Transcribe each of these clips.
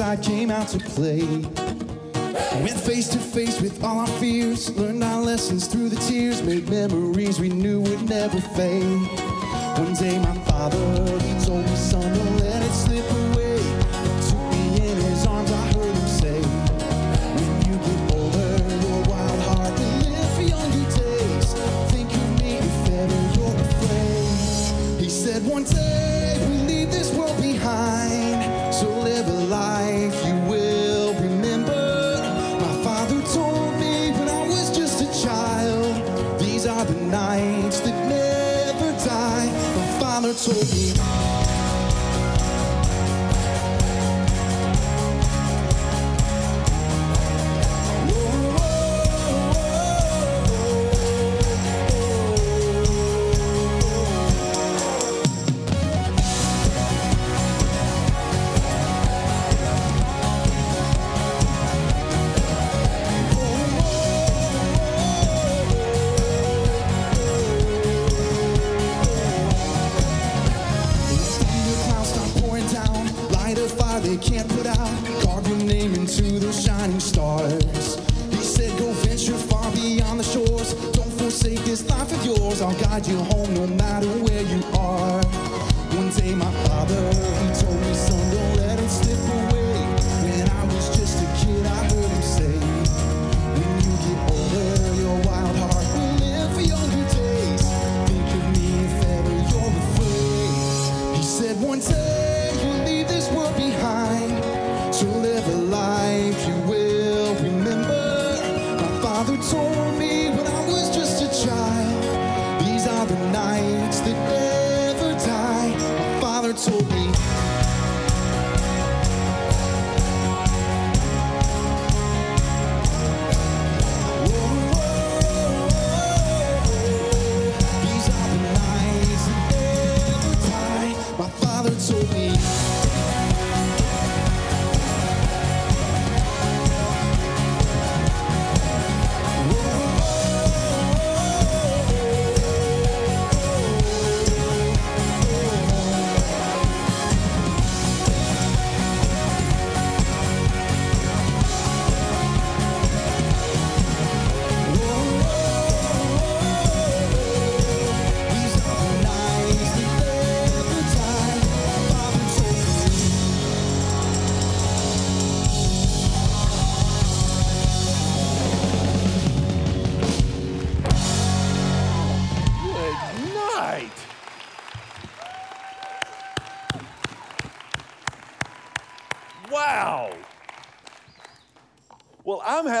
inside came out to play. Went face to face with all our fears, learned our lessons through the tears, made memories we knew would never fade. One day my father, told me.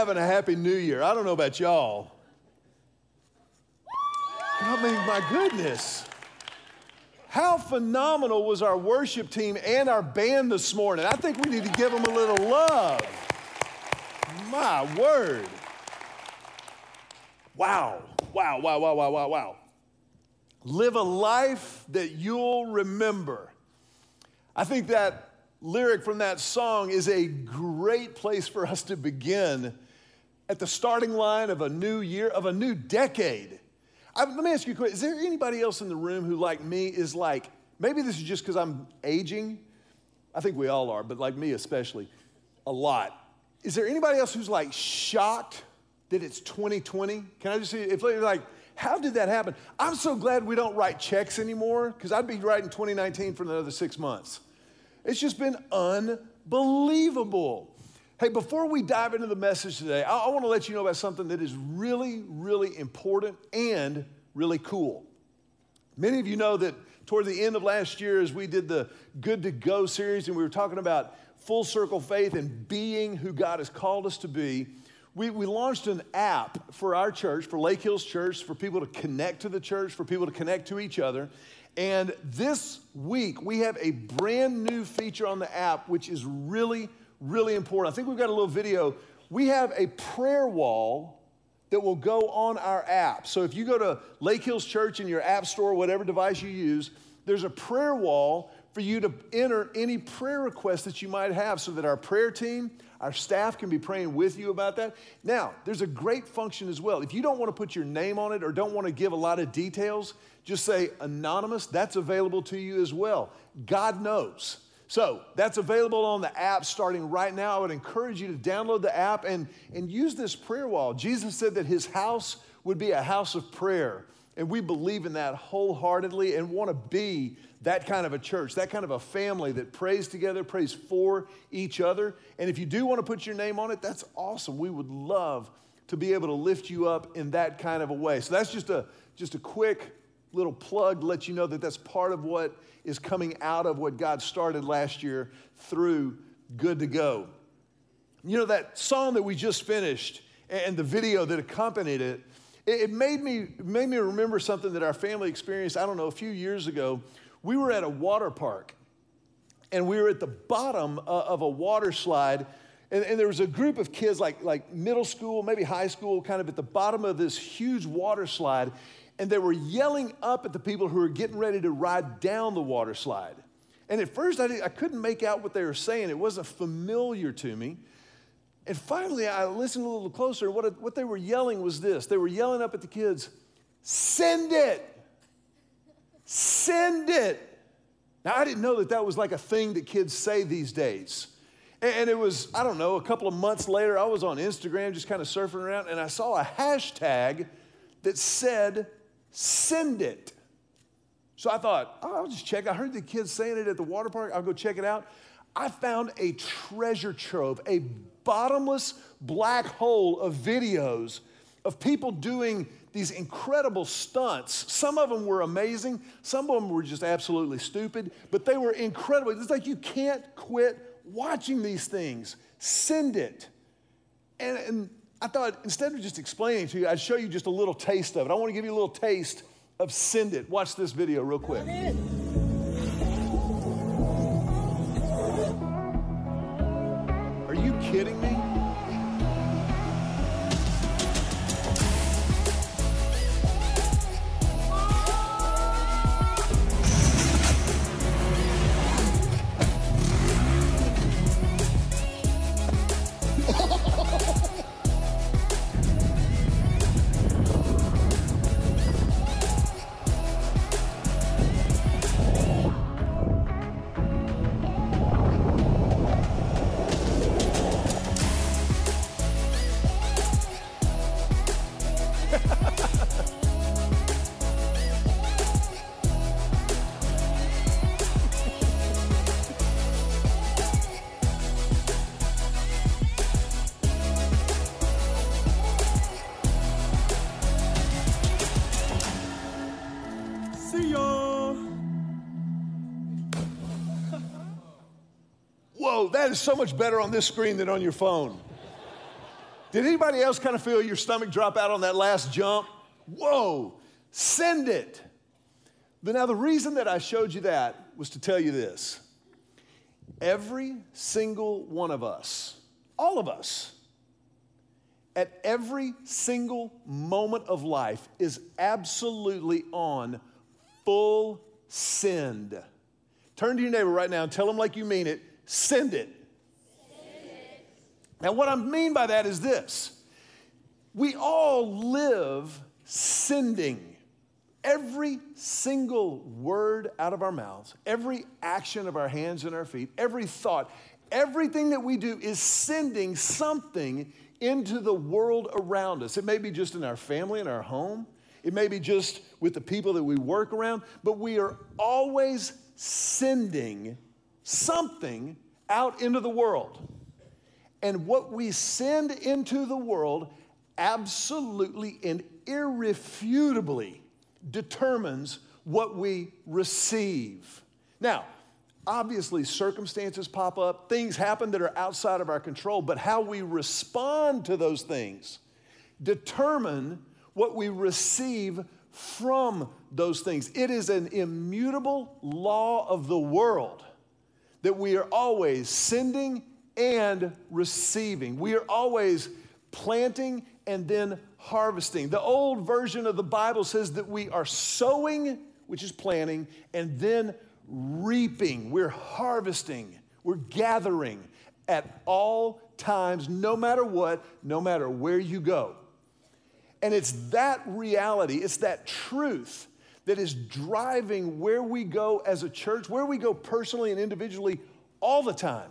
Having a happy new year. I don't know about y'all. I mean, my goodness. How phenomenal was our worship team and our band this morning? I think we need to give them a little love. My word. Wow. Wow, wow, wow, wow, wow, wow. Live a life that you'll remember. I think that lyric from that song is a great place for us to begin at the starting line of a new year, of a new decade. I, let me ask you a question. Is there anybody else in the room who, like me, is like, maybe this is just because I'm aging? I think we all are, but like me especially, a lot. Is there anybody else who's like shocked that it's 2020? Can I just see if you're like, how did that happen? I'm so glad we don't write checks anymore because I'd be writing 2019 for another six months. It's just been unbelievable. Hey, before we dive into the message today, I, I want to let you know about something that is really, really important and really cool. Many of you know that toward the end of last year, as we did the Good to Go series, and we were talking about full circle faith and being who God has called us to be, we, we launched an app for our church, for Lake Hills Church, for people to connect to the church, for people to connect to each other. And this week, we have a brand new feature on the app, which is really, really important. I think we've got a little video. We have a prayer wall that will go on our app. So if you go to Lake Hills Church in your app store, whatever device you use, there's a prayer wall for you to enter any prayer requests that you might have so that our prayer team, our staff can be praying with you about that. Now, there's a great function as well. If you don't want to put your name on it or don't want to give a lot of details, just say anonymous. That's available to you as well. God knows. So that's available on the app starting right now. I would encourage you to download the app and, and use this prayer wall. Jesus said that his house would be a house of prayer. And we believe in that wholeheartedly and want to be that kind of a church, that kind of a family that prays together, prays for each other. And if you do want to put your name on it, that's awesome. We would love to be able to lift you up in that kind of a way. So that's just a just a quick little plug to let you know that that's part of what is coming out of what God started last year through Good to Go. You know that song that we just finished and the video that accompanied it, it made me, made me remember something that our family experienced, I don't know, a few years ago we were at a water park and we were at the bottom of a water slide and, and, there was a group of kids like, like middle school maybe high school kind of at the bottom of this huge water slide and they were yelling up at the people who were getting ready to ride down the water slide. And at first I, I couldn't make out what they were saying. It wasn't familiar to me. And finally i listened a little closer. What, what they were yelling was this. They were yelling up at the kids send it! Send it. Now, I didn't know that that was like a thing that kids say these days. And it was, I don't know, a couple of months later, I was on Instagram just kind of surfing around and I saw a hashtag that said, send it. So I thought, oh, I'll just check. I heard the kids saying it at the water park. I'll go check it out. I found a treasure trove, a bottomless black hole of videos of people doing these incredible stunts. Some of them were amazing, some of them were just absolutely stupid, but they were incredible. It's like you can't quit watching these things. Send it. And, and I thought instead of just explaining to you, I'd show you just a little taste of it. I want to give you a little taste of Send It. Watch this video real quick. Are you kidding me? Is so much better on this screen than on your phone. Did anybody else kind of feel your stomach drop out on that last jump? Whoa, send it. But now, the reason that I showed you that was to tell you this every single one of us, all of us, at every single moment of life is absolutely on full send. Turn to your neighbor right now and tell them like you mean it send it. Now, what I mean by that is this we all live sending every single word out of our mouths, every action of our hands and our feet, every thought, everything that we do is sending something into the world around us. It may be just in our family, in our home, it may be just with the people that we work around, but we are always sending something out into the world. And what we send into the world absolutely and irrefutably determines what we receive. Now, obviously, circumstances pop up, things happen that are outside of our control, but how we respond to those things determine what we receive from those things. It is an immutable law of the world that we are always sending and receiving. We are always planting and then harvesting. The old version of the Bible says that we are sowing, which is planting, and then reaping, we're harvesting, we're gathering at all times, no matter what, no matter where you go. And it's that reality, it's that truth that is driving where we go as a church, where we go personally and individually all the time.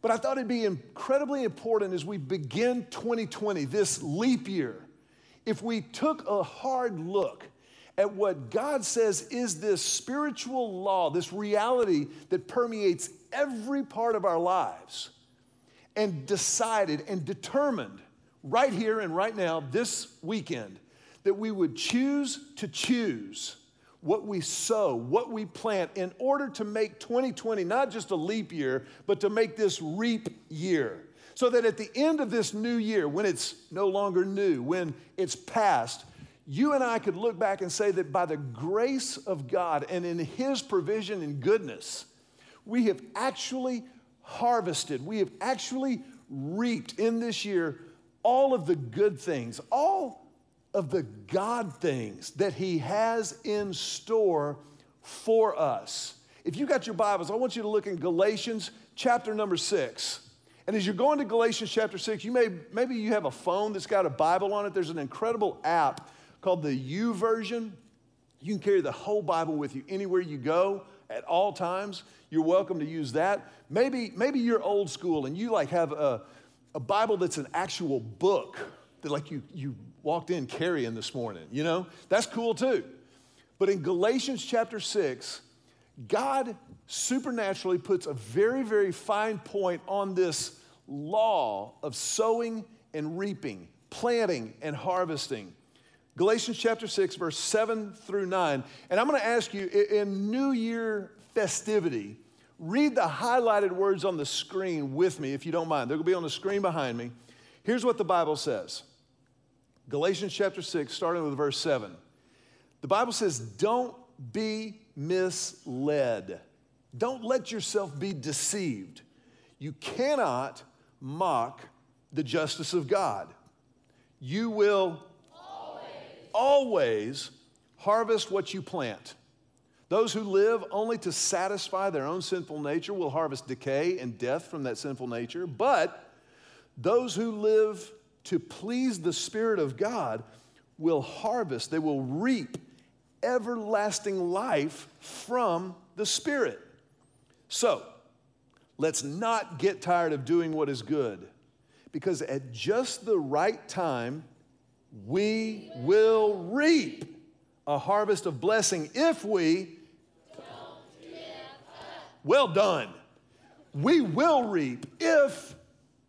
But I thought it'd be incredibly important as we begin 2020, this leap year, if we took a hard look at what God says is this spiritual law, this reality that permeates every part of our lives, and decided and determined right here and right now, this weekend, that we would choose to choose what we sow, what we plant, in order to make 2020 not just a leap year, but to make this reap year. So that at the end of this new year, when it's no longer new, when it's past, you and I could look back and say that by the grace of God and in His provision and goodness, we have actually harvested, we have actually reaped in this year all of the good things, all of the God things that He has in store for us. If you got your Bibles, I want you to look in Galatians chapter number six. And as you're going to Galatians chapter six, you may maybe you have a phone that's got a Bible on it. There's an incredible app called the U YouVersion. You can carry the whole Bible with you anywhere you go at all times. You're welcome to use that. Maybe, maybe you're old school and you like have a, a Bible that's an actual book that like you, you walked in carrying this morning, you know? That's cool too. But in Galatians chapter 6, God supernaturally puts a very, very fine point on this law of sowing and reaping, planting and harvesting. Galatians chapter 6, verse 7 through 9. And I'm going to ask you in New Year festivity, read the highlighted words on the screen with me if you don't mind. They're going to be on the screen behind me. Here's what the Bible says Galatians chapter 6, starting with verse 7. The Bible says, Don't be misled. Don't let yourself be deceived. You cannot mock the justice of God. You will always, always harvest what you plant. Those who live only to satisfy their own sinful nature will harvest decay and death from that sinful nature. But those who live to please the Spirit of God will harvest, they will reap everlasting life from the Spirit. So, let's not get tired of doing what is good, because at just the right time, we will reap a harvest of blessing if we. Well done. We will reap if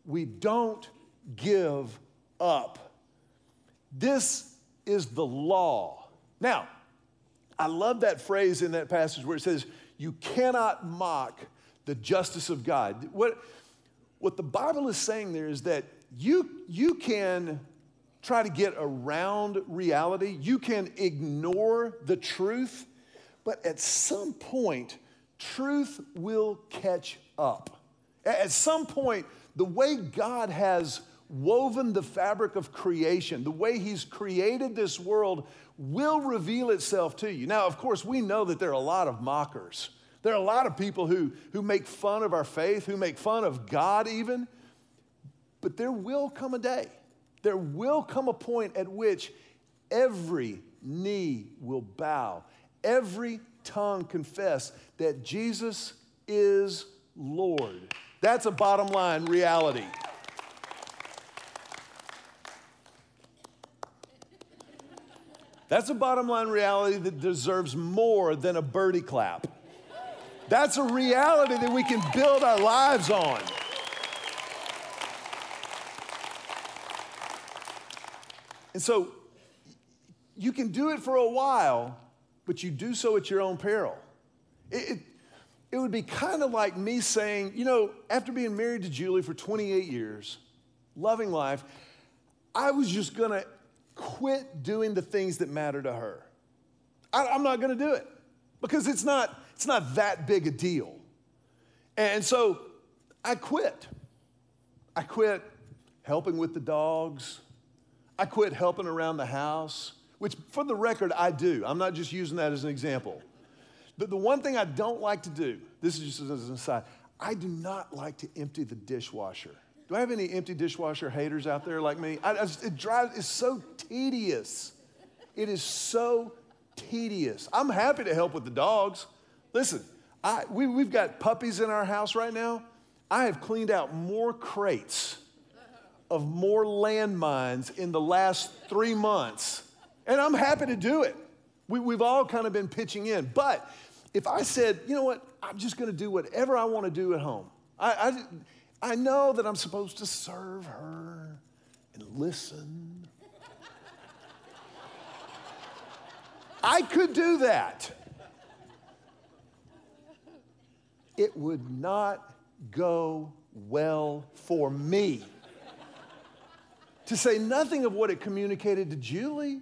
we don't give up. This is the law. Now, I love that phrase in that passage where it says, You cannot mock the justice of God. What, what the Bible is saying there is that you, you can try to get around reality, you can ignore the truth, but at some point, truth will catch up. At some point, the way God has woven the fabric of creation, the way He's created this world, will reveal itself to you. Now, of course, we know that there are a lot of mockers. There are a lot of people who, who make fun of our faith, who make fun of God even. But there will come a day, there will come a point at which every knee will bow, every tongue confess that Jesus is Lord. That's a bottom line reality. That's a bottom line reality that deserves more than a birdie clap. That's a reality that we can build our lives on. And so you can do it for a while, but you do so at your own peril. It, it, it would be kind of like me saying, you know, after being married to Julie for 28 years, loving life, I was just going to quit doing the things that matter to her. I, am not going to do it because it's not, it's not that big a deal. And so I quit. I quit helping with the dogs. I quit helping around the house, which, for the record, I do. I'm not just using that as an example. The, the one thing I don't like to do, this is just as an aside, I do not like to empty the dishwasher. Do I have any empty dishwasher haters out there like me? I, I it drives, it's so tedious. It is so tedious. I'm happy to help with the dogs. Listen, I, we, we've got puppies in our house right now. I have cleaned out more crates of more landmines in the last three months, and I'm happy to do it. We, we've all kind of been pitching in. But if I said, you know what, I'm just going to do whatever I want to do at home, I, I, I know that I'm supposed to serve her and listen. I could do that. It would not go well for me. to say nothing of what it communicated to Julie.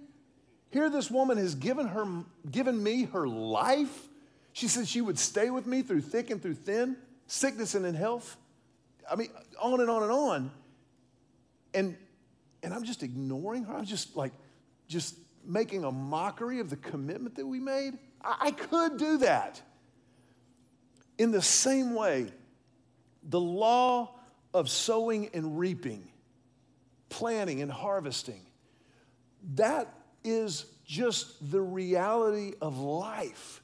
Here, this woman has given, her, given me her life. She said she would stay with me through thick and through thin, sickness and in health. I mean, on and on and on. And, and I'm just ignoring her. I'm just like, just making a mockery of the commitment that we made. I, I could do that. In the same way, the law of sowing and reaping, planting and harvesting, that is just the reality of life.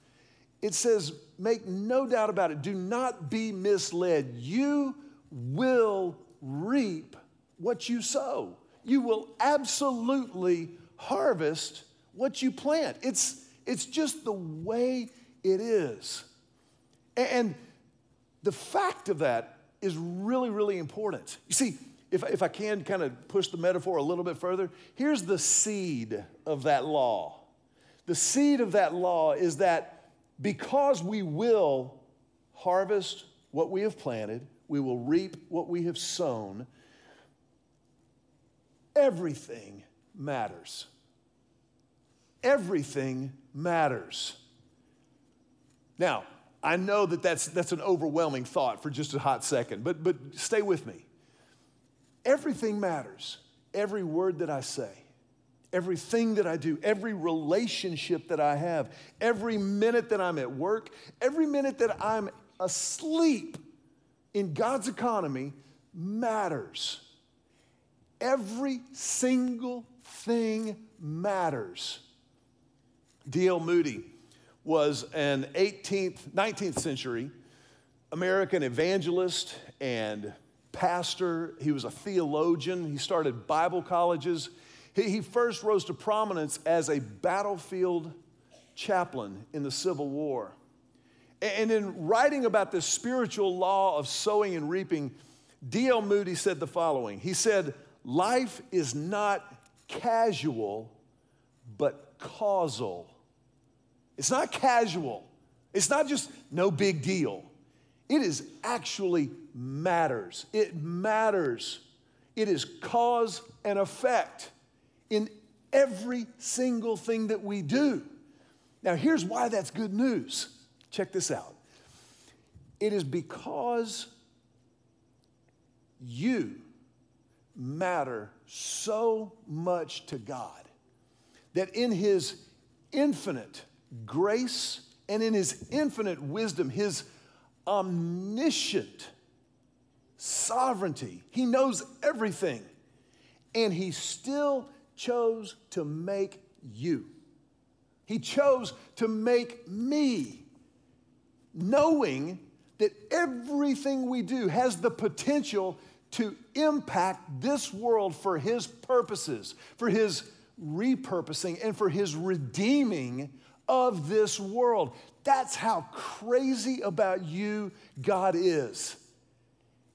It says, make no doubt about it, do not be misled. You will reap what you sow. You will absolutely harvest what you plant. It's, it's just the way it is. And the fact of that is really, really important. You see, if, if I can kind of push the metaphor a little bit further, here's the seed of that law. The seed of that law is that because we will harvest what we have planted, we will reap what we have sown, everything matters. Everything matters. Now, I know that that's, that's an overwhelming thought for just a hot second, but, but stay with me. Everything matters. Every word that I say, everything that I do, every relationship that I have, every minute that I'm at work, every minute that I'm asleep in God's economy matters. Every single thing matters. D.L. Moody was an 18th, 19th century American evangelist and pastor, he was a theologian, he started Bible colleges. He, he first rose to prominence as a battlefield chaplain in the Civil War. And in writing about the spiritual law of sowing and reaping, D.L. Moody said the following He said, Life is not casual, but causal. It's not casual, it's not just no big deal. It is actually matters. It matters. It is cause and effect in every single thing that we do. Now, here's why that's good news. Check this out. It is because you matter so much to God that in His infinite grace and in His infinite wisdom, His omniscient sovereignty. He knows everything. And he still chose to make you. He chose to make me, knowing that everything we do has the potential to impact this world for his purposes, for his repurposing, and for his redeeming of this world. That's how crazy about you God is.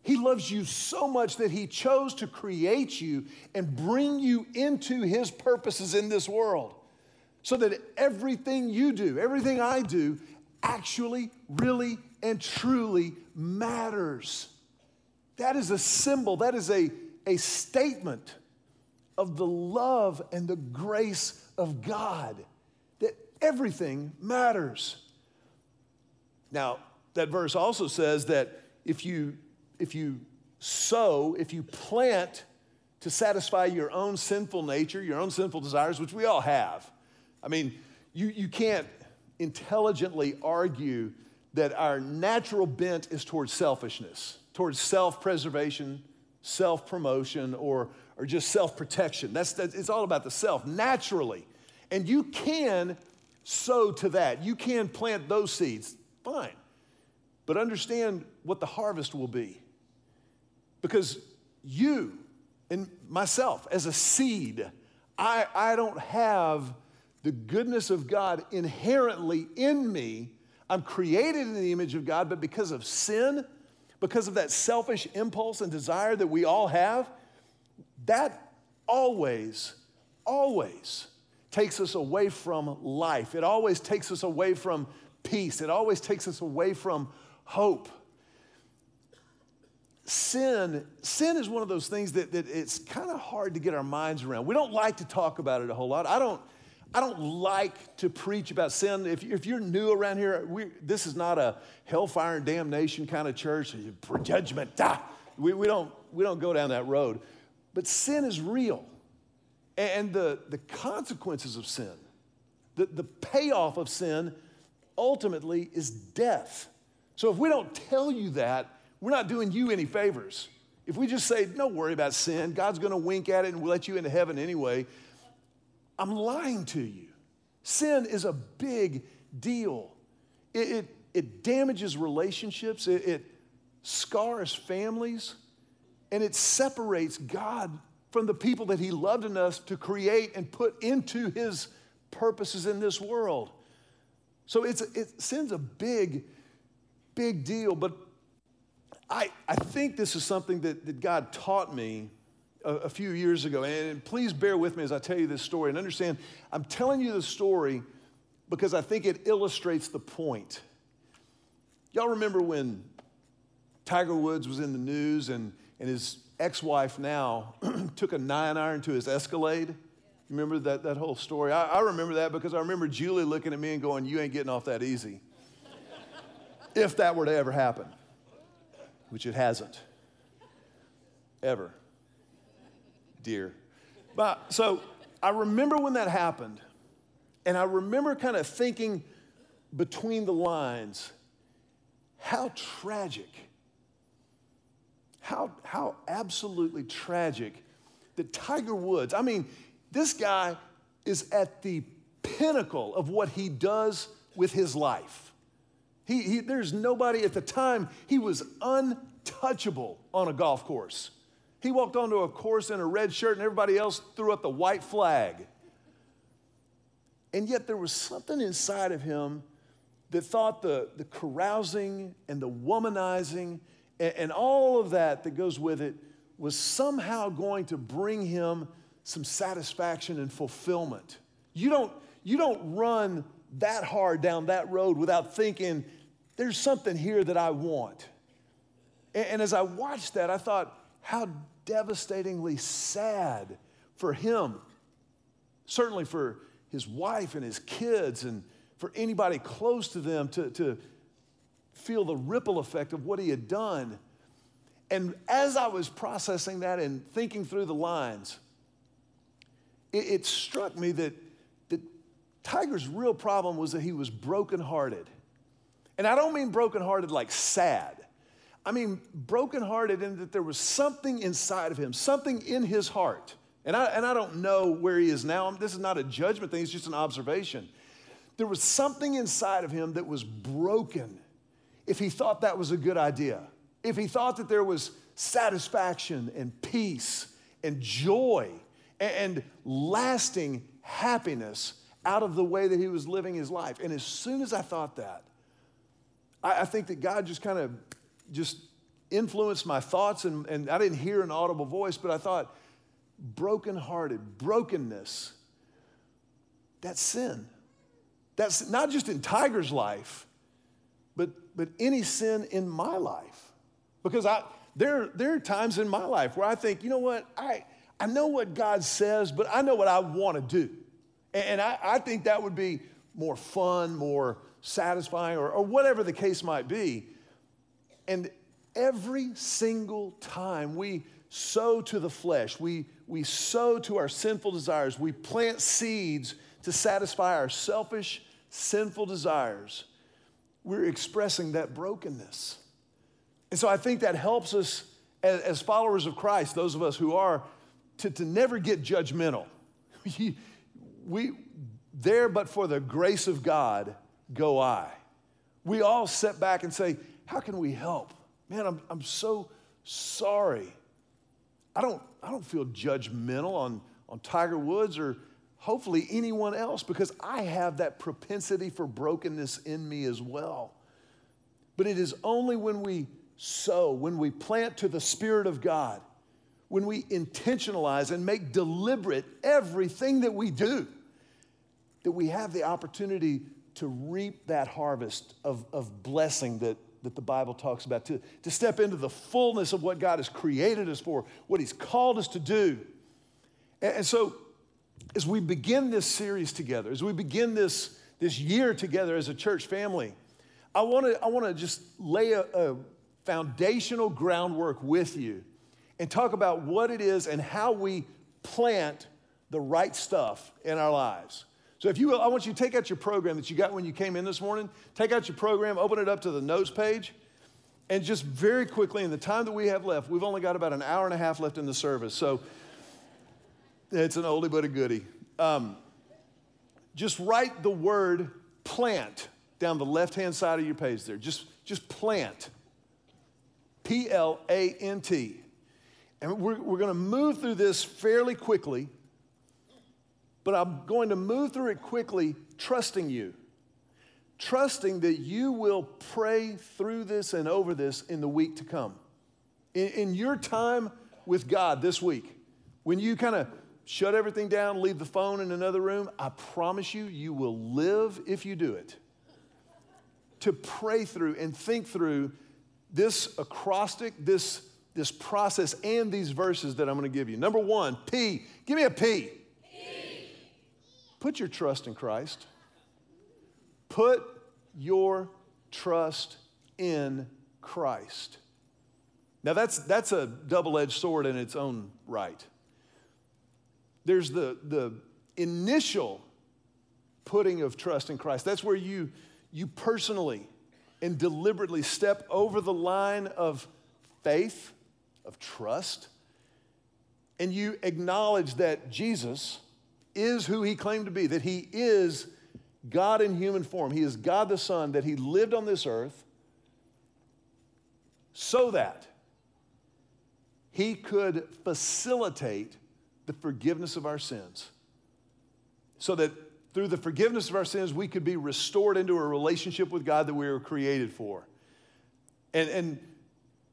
He loves you so much that He chose to create you and bring you into His purposes in this world so that everything you do, everything I do, actually, really, and truly matters. That is a symbol, that is a, a statement of the love and the grace of God, that everything matters. Now, that verse also says that if you, if you sow, if you plant to satisfy your own sinful nature, your own sinful desires, which we all have, I mean, you, you can't intelligently argue that our natural bent is towards selfishness, towards self preservation, self promotion, or, or just self protection. That's, that's, it's all about the self, naturally. And you can sow to that, you can plant those seeds, fine. But understand what the harvest will be. Because you and myself, as a seed, I, I don't have the goodness of God inherently in me. I'm created in the image of God, but because of sin, because of that selfish impulse and desire that we all have, that always, always takes us away from life. It always takes us away from peace. It always takes us away from hope. Sin, sin is one of those things that, that it's kind of hard to get our minds around. We don't like to talk about it a whole lot. I don't, I don't like to preach about sin. If, if you're new around here, we, this is not a hellfire and damnation kind of church, judgment. Ah, we, we, don't, we don't go down that road. But sin is real. And the, the consequences of sin, the, the payoff of sin, ultimately is death. So if we don't tell you that, we're not doing you any favors. If we just say, don't worry about sin, God's gonna wink at it and let you into heaven anyway, I'm lying to you. Sin is a big deal. It, it, it damages relationships, it, it scars families, and it separates God from the people that He loved enough to create and put into His purposes in this world. So it's, it, sin's a big, big deal. But I, I think this is something that, that God taught me a, a few years ago. And please bear with me as I tell you this story and understand I'm telling you the story because I think it illustrates the point. Y'all remember when Tiger Woods was in the news and, and his ex wife now took a nine iron to his Escalade? Remember that, that whole story? I, I remember that because I remember Julie looking at me and going, You ain't getting off that easy. if that were to ever happen, which it hasn't. Ever dear. But so I remember when that happened, and I remember kind of thinking between the lines how tragic, how, how absolutely tragic that Tiger Woods, I mean, this guy is at the pinnacle of what he does with his life. He, he, there's nobody at the time, he was untouchable on a golf course. He walked onto a course in a red shirt and everybody else threw up the white flag. And yet there was something inside of him that thought the, the carousing and the womanizing and, and all of that that goes with it was somehow going to bring him some satisfaction and fulfillment. You don't, you don't run that hard down that road without thinking, there's something here that I want. And, and as I watched that, I thought, how devastatingly sad for him, certainly for his wife and his kids, and for anybody close to them to, to feel the ripple effect of what he had done. And as I was processing that and thinking through the lines, it, it struck me that, that Tiger's real problem was that he was brokenhearted. And I don't mean brokenhearted like sad. I mean, brokenhearted in that there was something inside of him, something in his heart. And I, and I don't know where he is now. This is not a judgment thing, it's just an observation. There was something inside of him that was broken if he thought that was a good idea, if he thought that there was satisfaction and peace and joy and, lasting happiness out of the way that he was living his life. And as soon as I thought that, I think that God just kind of just influenced my thoughts, and, and I didn't hear an audible voice, but I thought, brokenhearted, brokenness, that's sin. That's not just in Tiger's life, but, but any sin in my life. Because I, there, there are times in my life where I think, you know what, I, I know what God says, but I know what I want to do. And I, I think that would be more fun, more satisfying, or, or whatever the case might be. And every single time we sow to the flesh, we, we sow to our sinful desires, we plant seeds to satisfy our selfish sinful desires, we're expressing that brokenness. And so I think that helps us as, as followers of Christ, those of us who are, to, to never get judgmental. we, there, but for the grace of God, go I. We all sit back and say, How can we help? Man, I'm, I'm so sorry. I don't, I don't feel judgmental on, on Tiger Woods or hopefully anyone else because I have that propensity for brokenness in me as well. But it is only when we sow, when we plant to the Spirit of God, when we intentionalize and make deliberate everything that we do, that we have the opportunity to reap that harvest of, of blessing that, that the Bible talks about, to, to step into the fullness of what God has created us for, what He's called us to do. And, and so, as we begin this series together, as we begin this, this year together as a church family, I want to I wanna just lay a, a foundational groundwork with you and talk about what it is and how we plant the right stuff in our lives. So, if you will, I want you to take out your program that you got when you came in this morning, take out your program, open it up to the notes page, and just very quickly, in the time that we have left, we've only got about an hour and a half left in the service. So, it's an oldie but a goodie. Um, just write the word plant down the left hand side of your page there. Just, just plant. P L A N T. And we're, we're going to move through this fairly quickly but I'm going to move through it quickly, trusting you. Trusting that you will pray through this and over this in the week to come. In, in your time with God this week, when you kind of shut everything down, leave the phone in another room, I promise you, you will live if you do it. To pray through and think through this acrostic, this, this process, and these verses that I'm going to give you. Number one, P. Give me a P. Put your trust in Christ. Put your trust in Christ. Now, that's, that's a double edged sword in its own right. There's the, the initial putting of trust in Christ. That's where you, you personally and deliberately step over the line of faith, of trust, and you acknowledge that Jesus is who he claimed to be, that he is God in human form. He is God the Son, that he lived on this earth so that he could facilitate the forgiveness of our sins. So that through the forgiveness of our sins, we could be restored into a relationship with God that we were created for. And, and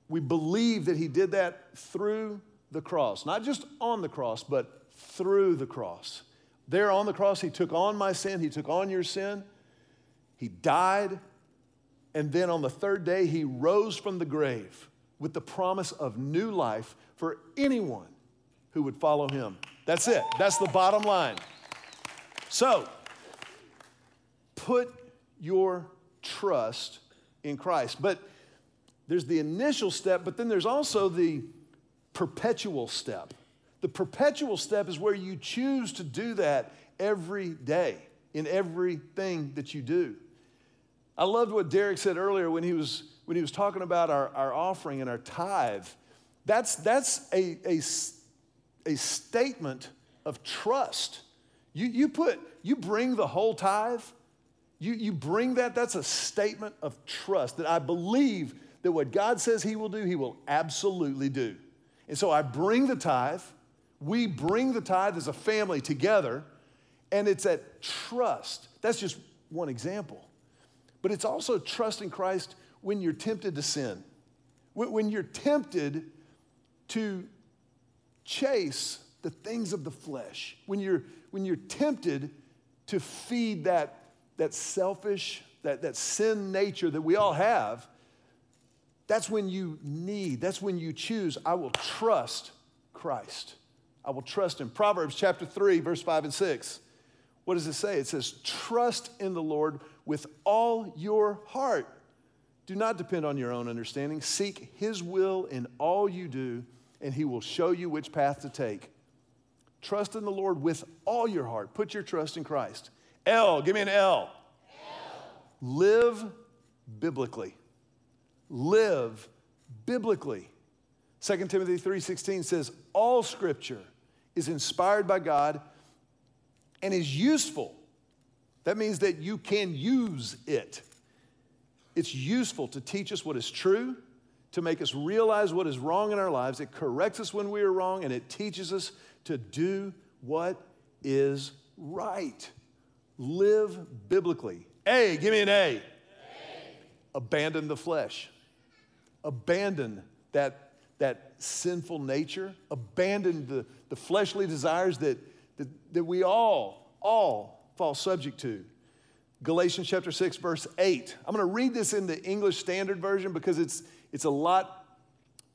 we believe that he did that through the cross, not just on the cross, but through the cross. There on the cross, He took on my sin, He took on your sin. He died, and then on the third day, He rose from the grave with the promise of new life for anyone who would follow Him. That's it, that's the bottom line. So, put your trust in Christ. But there's the initial step, but then there's also the perpetual step. The perpetual step is where you choose to do that every day in everything that you do. I loved what Derek said earlier when he was, when he was talking about our, our offering and our tithe. That's, that's a, a, a statement of trust. You, you put, you bring the whole tithe, you, you bring that, that's a statement of trust that I believe that what God says He will do, He will absolutely do. And so I bring the tithe, we bring the tithe as a family together, and it's that trust. That's just one example. But it's also trust in Christ when you're tempted to sin, when you're tempted to chase the things of the flesh, when you're, when you're tempted to feed that, that selfish, that, that sin nature that we all have, that's when you need, that's when you choose, I will trust Christ. I will trust him. Proverbs chapter 3, verse 5 and 6. What does it say? It says, Trust in the Lord with all your heart. Do not depend on your own understanding. Seek his will in all you do, and he will show you which path to take. Trust in the Lord with all your heart. Put your trust in Christ. L, give me an L. L. Live biblically. Live biblically. 2 Timothy 3:16 says all scripture is inspired by God and is useful. That means that you can use it. It's useful to teach us what is true, to make us realize what is wrong in our lives. It corrects us when we are wrong, and it teaches us to do what is right. Live biblically. A, give me an A. a. Abandon the flesh. Abandon that, that sinful nature. Abandon the, the fleshly desires that, that, that we all, all fall subject to. Galatians chapter 6, verse 8. I'm going to read this in the English Standard Version because it's, it's, a, lot,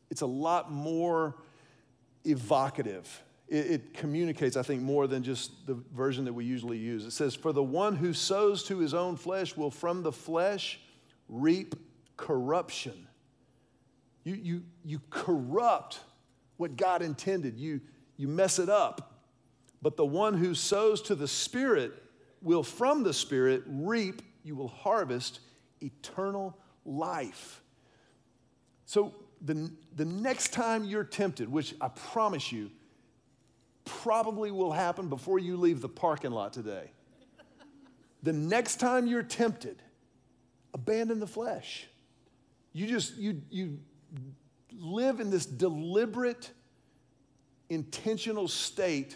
it's a lot more evocative. It, it communicates, I think, more than just the version that we usually use. It says, For the one who sows to his own flesh will from the flesh reap corruption. You, you, you corrupt what God intended, you, you mess it up. But the one who sows to the Spirit will from the Spirit reap, you will harvest eternal life. So the, the next time you're tempted, which I promise you probably will happen before you leave the parking lot today, the next time you're tempted, abandon the flesh. You just, you, you live in this deliberate, intentional state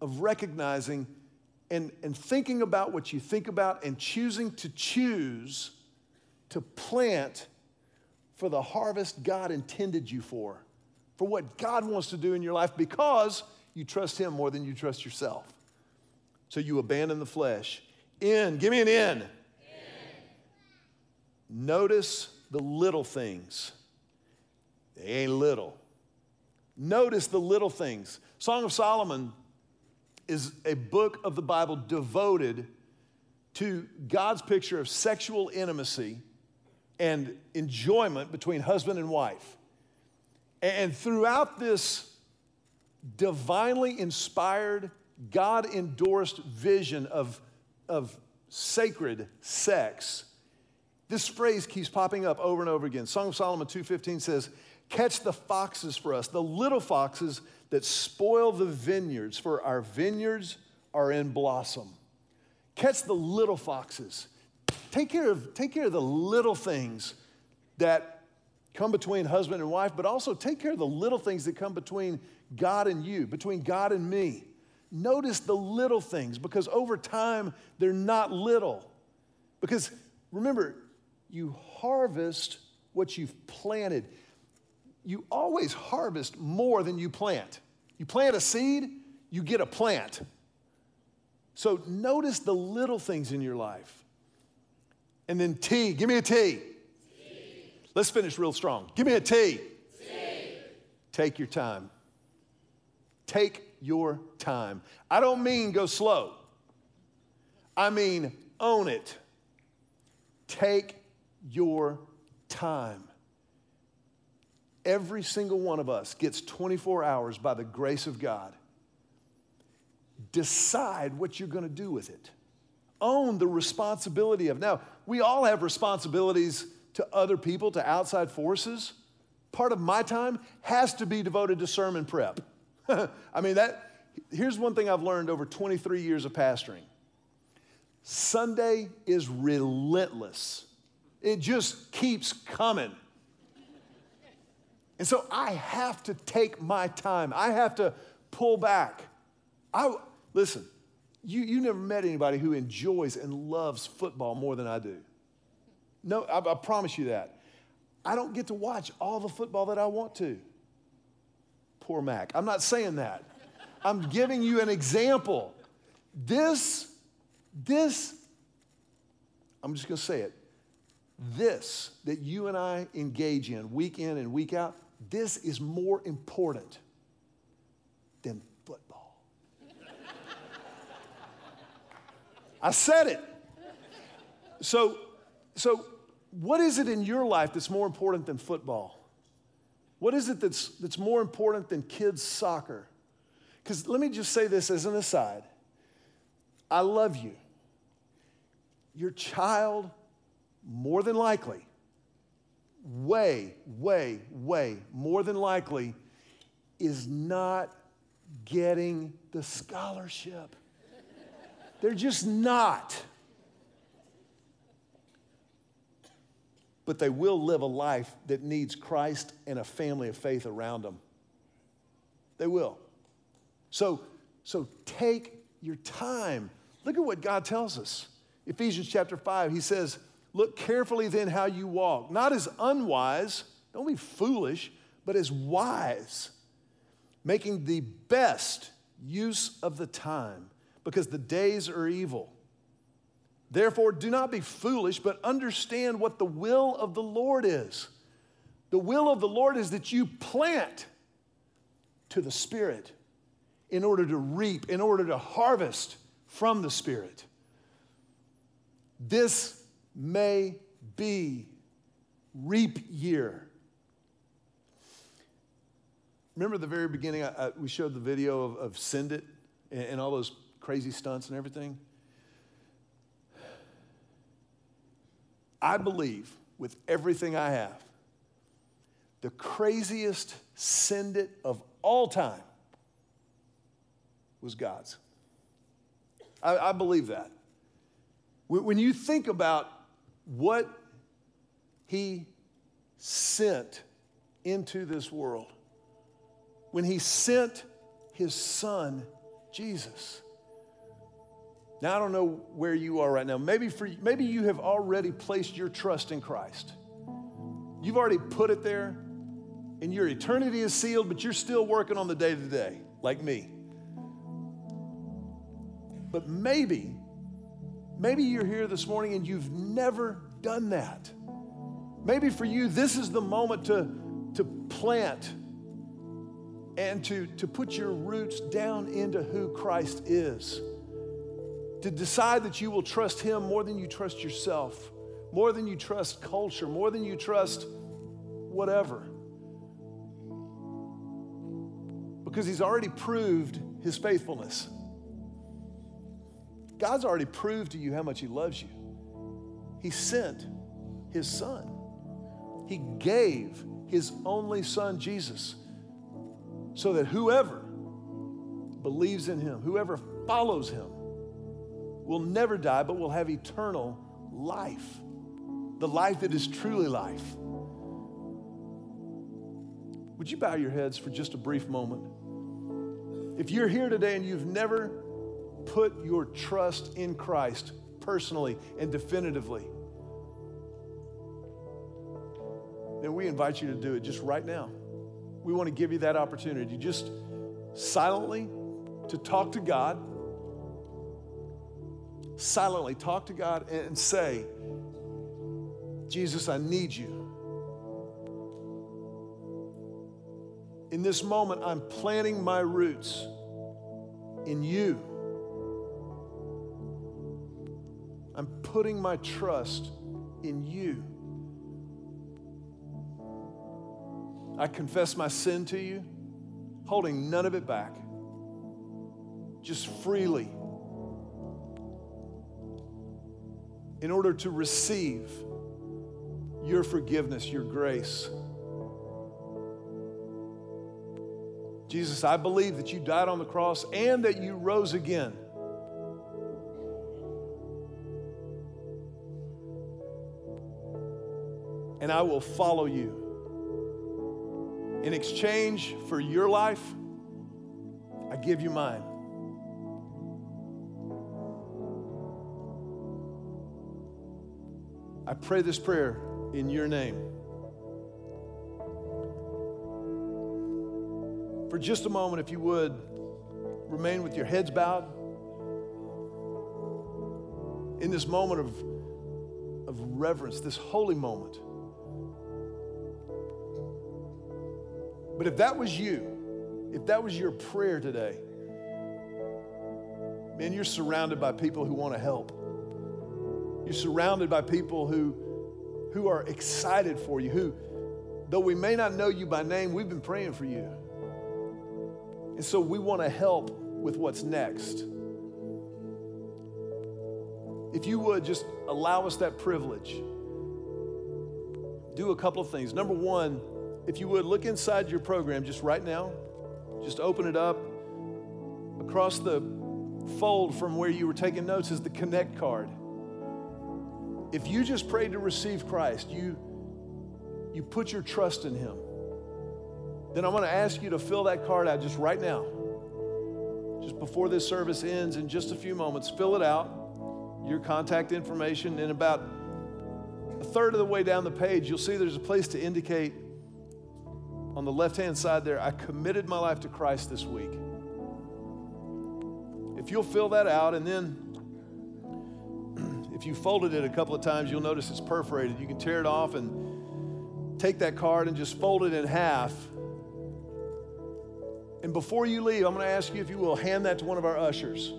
of recognizing and, and thinking about what you think about and choosing to choose to plant for the harvest God intended you for, for what God wants to do in your life because you trust Him more than you trust yourself. So you abandon the flesh. In, give me an in. in. Notice the little things. They ain't little. Notice the little things. Song of Solomon is a book of the Bible devoted to God's picture of sexual intimacy and enjoyment between husband and wife. And throughout this divinely inspired, God endorsed vision of, of sacred sex, this phrase keeps popping up over and over again. Song of Solomon 2:15 says, "Catch the foxes for us, the little foxes that spoil the vineyards, for our vineyards are in blossom. Catch the little foxes. Take care of, take care of the little things that come between husband and wife, but also take care of the little things that come between God and you, between God and me. Notice the little things because over time they're not little. Because remember, you harvest what you've planted you always harvest more than you plant. You plant a seed, you get a plant. So notice the little things in your life. And then T, give me a T. T. Let's finish real strong. Give me a T. T. Take your time. Take your time. I don't mean go slow, I mean own it. Take your time. Every single one of us gets 24 hours by the grace of God. Decide what you're going to do with it. Own the responsibility of. Now, we all have responsibilities to other people, to outside forces. Part of my time has to be devoted to sermon prep. I mean, that, here's one thing I've learned over 23 years of pastoring Sunday is relentless, it just keeps coming. And so I have to take my time. I have to pull back. I listen, you, you never met anybody who enjoys and loves football more than I do. No, I, I promise you that. I don't get to watch all the football that I want to. Poor Mac. I'm not saying that. I'm giving you an example. This, this, I'm just gonna say it. This that you and I engage in week in and week out, this is more important than football. I said it. So, so what is it in your life that's more important than football? What is it that's, that's more important than kids' soccer? Because let me just say this as an aside I love you. Your child more than likely, way, way, way more than likely, is not getting the scholarship. They're just not. But they will live a life that needs Christ and a family of faith around them. They will. So, so take your time. Look at what God tells us. Ephesians chapter 5, he says, Look carefully then how you walk, not as unwise, don't be foolish, but as wise, making the best use of the time, because the days are evil. Therefore, do not be foolish, but understand what the will of the Lord is. The will of the Lord is that you plant to the Spirit in order to reap, in order to harvest from the Spirit. This may be reap year. Remember the very beginning, I, I, we showed the video of, of Send It and, and all those crazy stunts and everything? I believe with everything I have, the craziest Send It of all time was God's. I, I believe that. When you think about what He sent into this world, when He sent His Son, Jesus. Now, I don't know where you are right now. Maybe, for, maybe you have already placed your trust in Christ. You've already put it there, and your eternity is sealed, but you're still working on the day to day, like me. But maybe, maybe you're here this morning and you've never done that. Maybe for you, this is the moment to, to plant and to, to put your roots down into who Christ is. To decide that you will trust Him more than you trust yourself, more than you trust culture, more than you trust whatever. Because He's already proved His faithfulness. God's already proved to you how much He loves you. He sent His Son, He gave His only Son, Jesus, so that whoever believes in Him, whoever follows Him, will never die, but will have eternal life. The life that is truly life. Would you bow your heads for just a brief moment? If you're here today and you've never put your trust in Christ personally and definitively, then we invite you to do it just right now. We want to give you that opportunity just silently to talk to God, silently talk to God and say, Jesus, I need you. In this moment, I'm planting my roots in you. I'm putting my trust in you. I confess my sin to you, holding none of it back, just freely, in order to receive your forgiveness, your grace. Jesus, I believe that you died on the cross and that you rose again. And I will follow you. In exchange for your life, I give you mine. I pray this prayer in your name. For just a moment, if you would, remain with your heads bowed. In this moment of, of reverence, this holy moment. But if that was you, if that was your prayer today, man, you're surrounded by people who want to help. You're surrounded by people who, who are excited for you, who, though we may not know you by name, we've been praying for you. And so we want to help with what's next. If you would just allow us that privilege do a couple of things. Number one, if you would look inside your program just right now, just open it up. Across the fold from where you were taking notes is the Connect card. If you just prayed to receive Christ, you, you put your trust in Him, then I'm going to ask you to fill that card out just right now. Just before this service ends, in just a few moments, fill it out, your contact information, and about a third of the way down the page, you'll see there's a place to indicate on the left hand side there, I committed my life to Christ this week. If you'll fill that out and then if you folded it a couple of times, you'll notice it's perforated. You can tear it off and take that card and just fold it in half. And before you leave, I'm going to ask you if you will hand that to one of our ushers.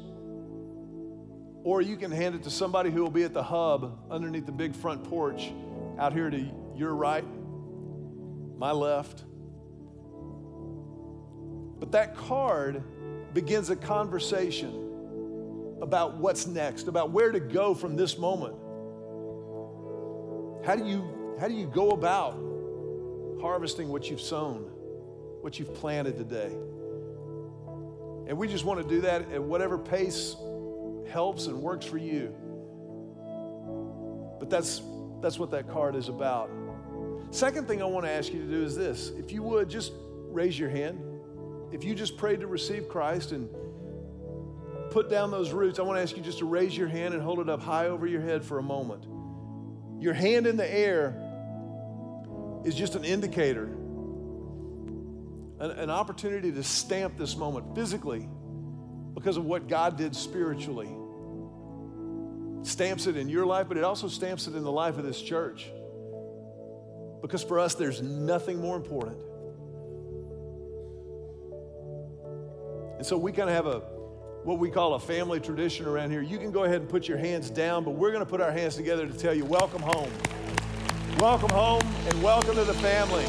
Or you can hand it to somebody who will be at the hub underneath the big front porch out here to your right, my left. But that card begins a conversation about what's next, about where to go from this moment. How do you, how do you go about harvesting what you've sown, what you've planted today? And we just want to do that at whatever pace helps and works for you. But that's, that's what that card is about. Second thing I want to ask you to do is this if you would just raise your hand. If you just prayed to receive Christ and put down those roots, I want to ask you just to raise your hand and hold it up high over your head for a moment. Your hand in the air is just an indicator, an, an opportunity to stamp this moment physically because of what God did spiritually. Stamps it in your life, but it also stamps it in the life of this church. Because for us, there's nothing more important. And so we kind of have a what we call a family tradition around here. You can go ahead and put your hands down, but we're going to put our hands together to tell you, welcome home. Welcome home and welcome to the family.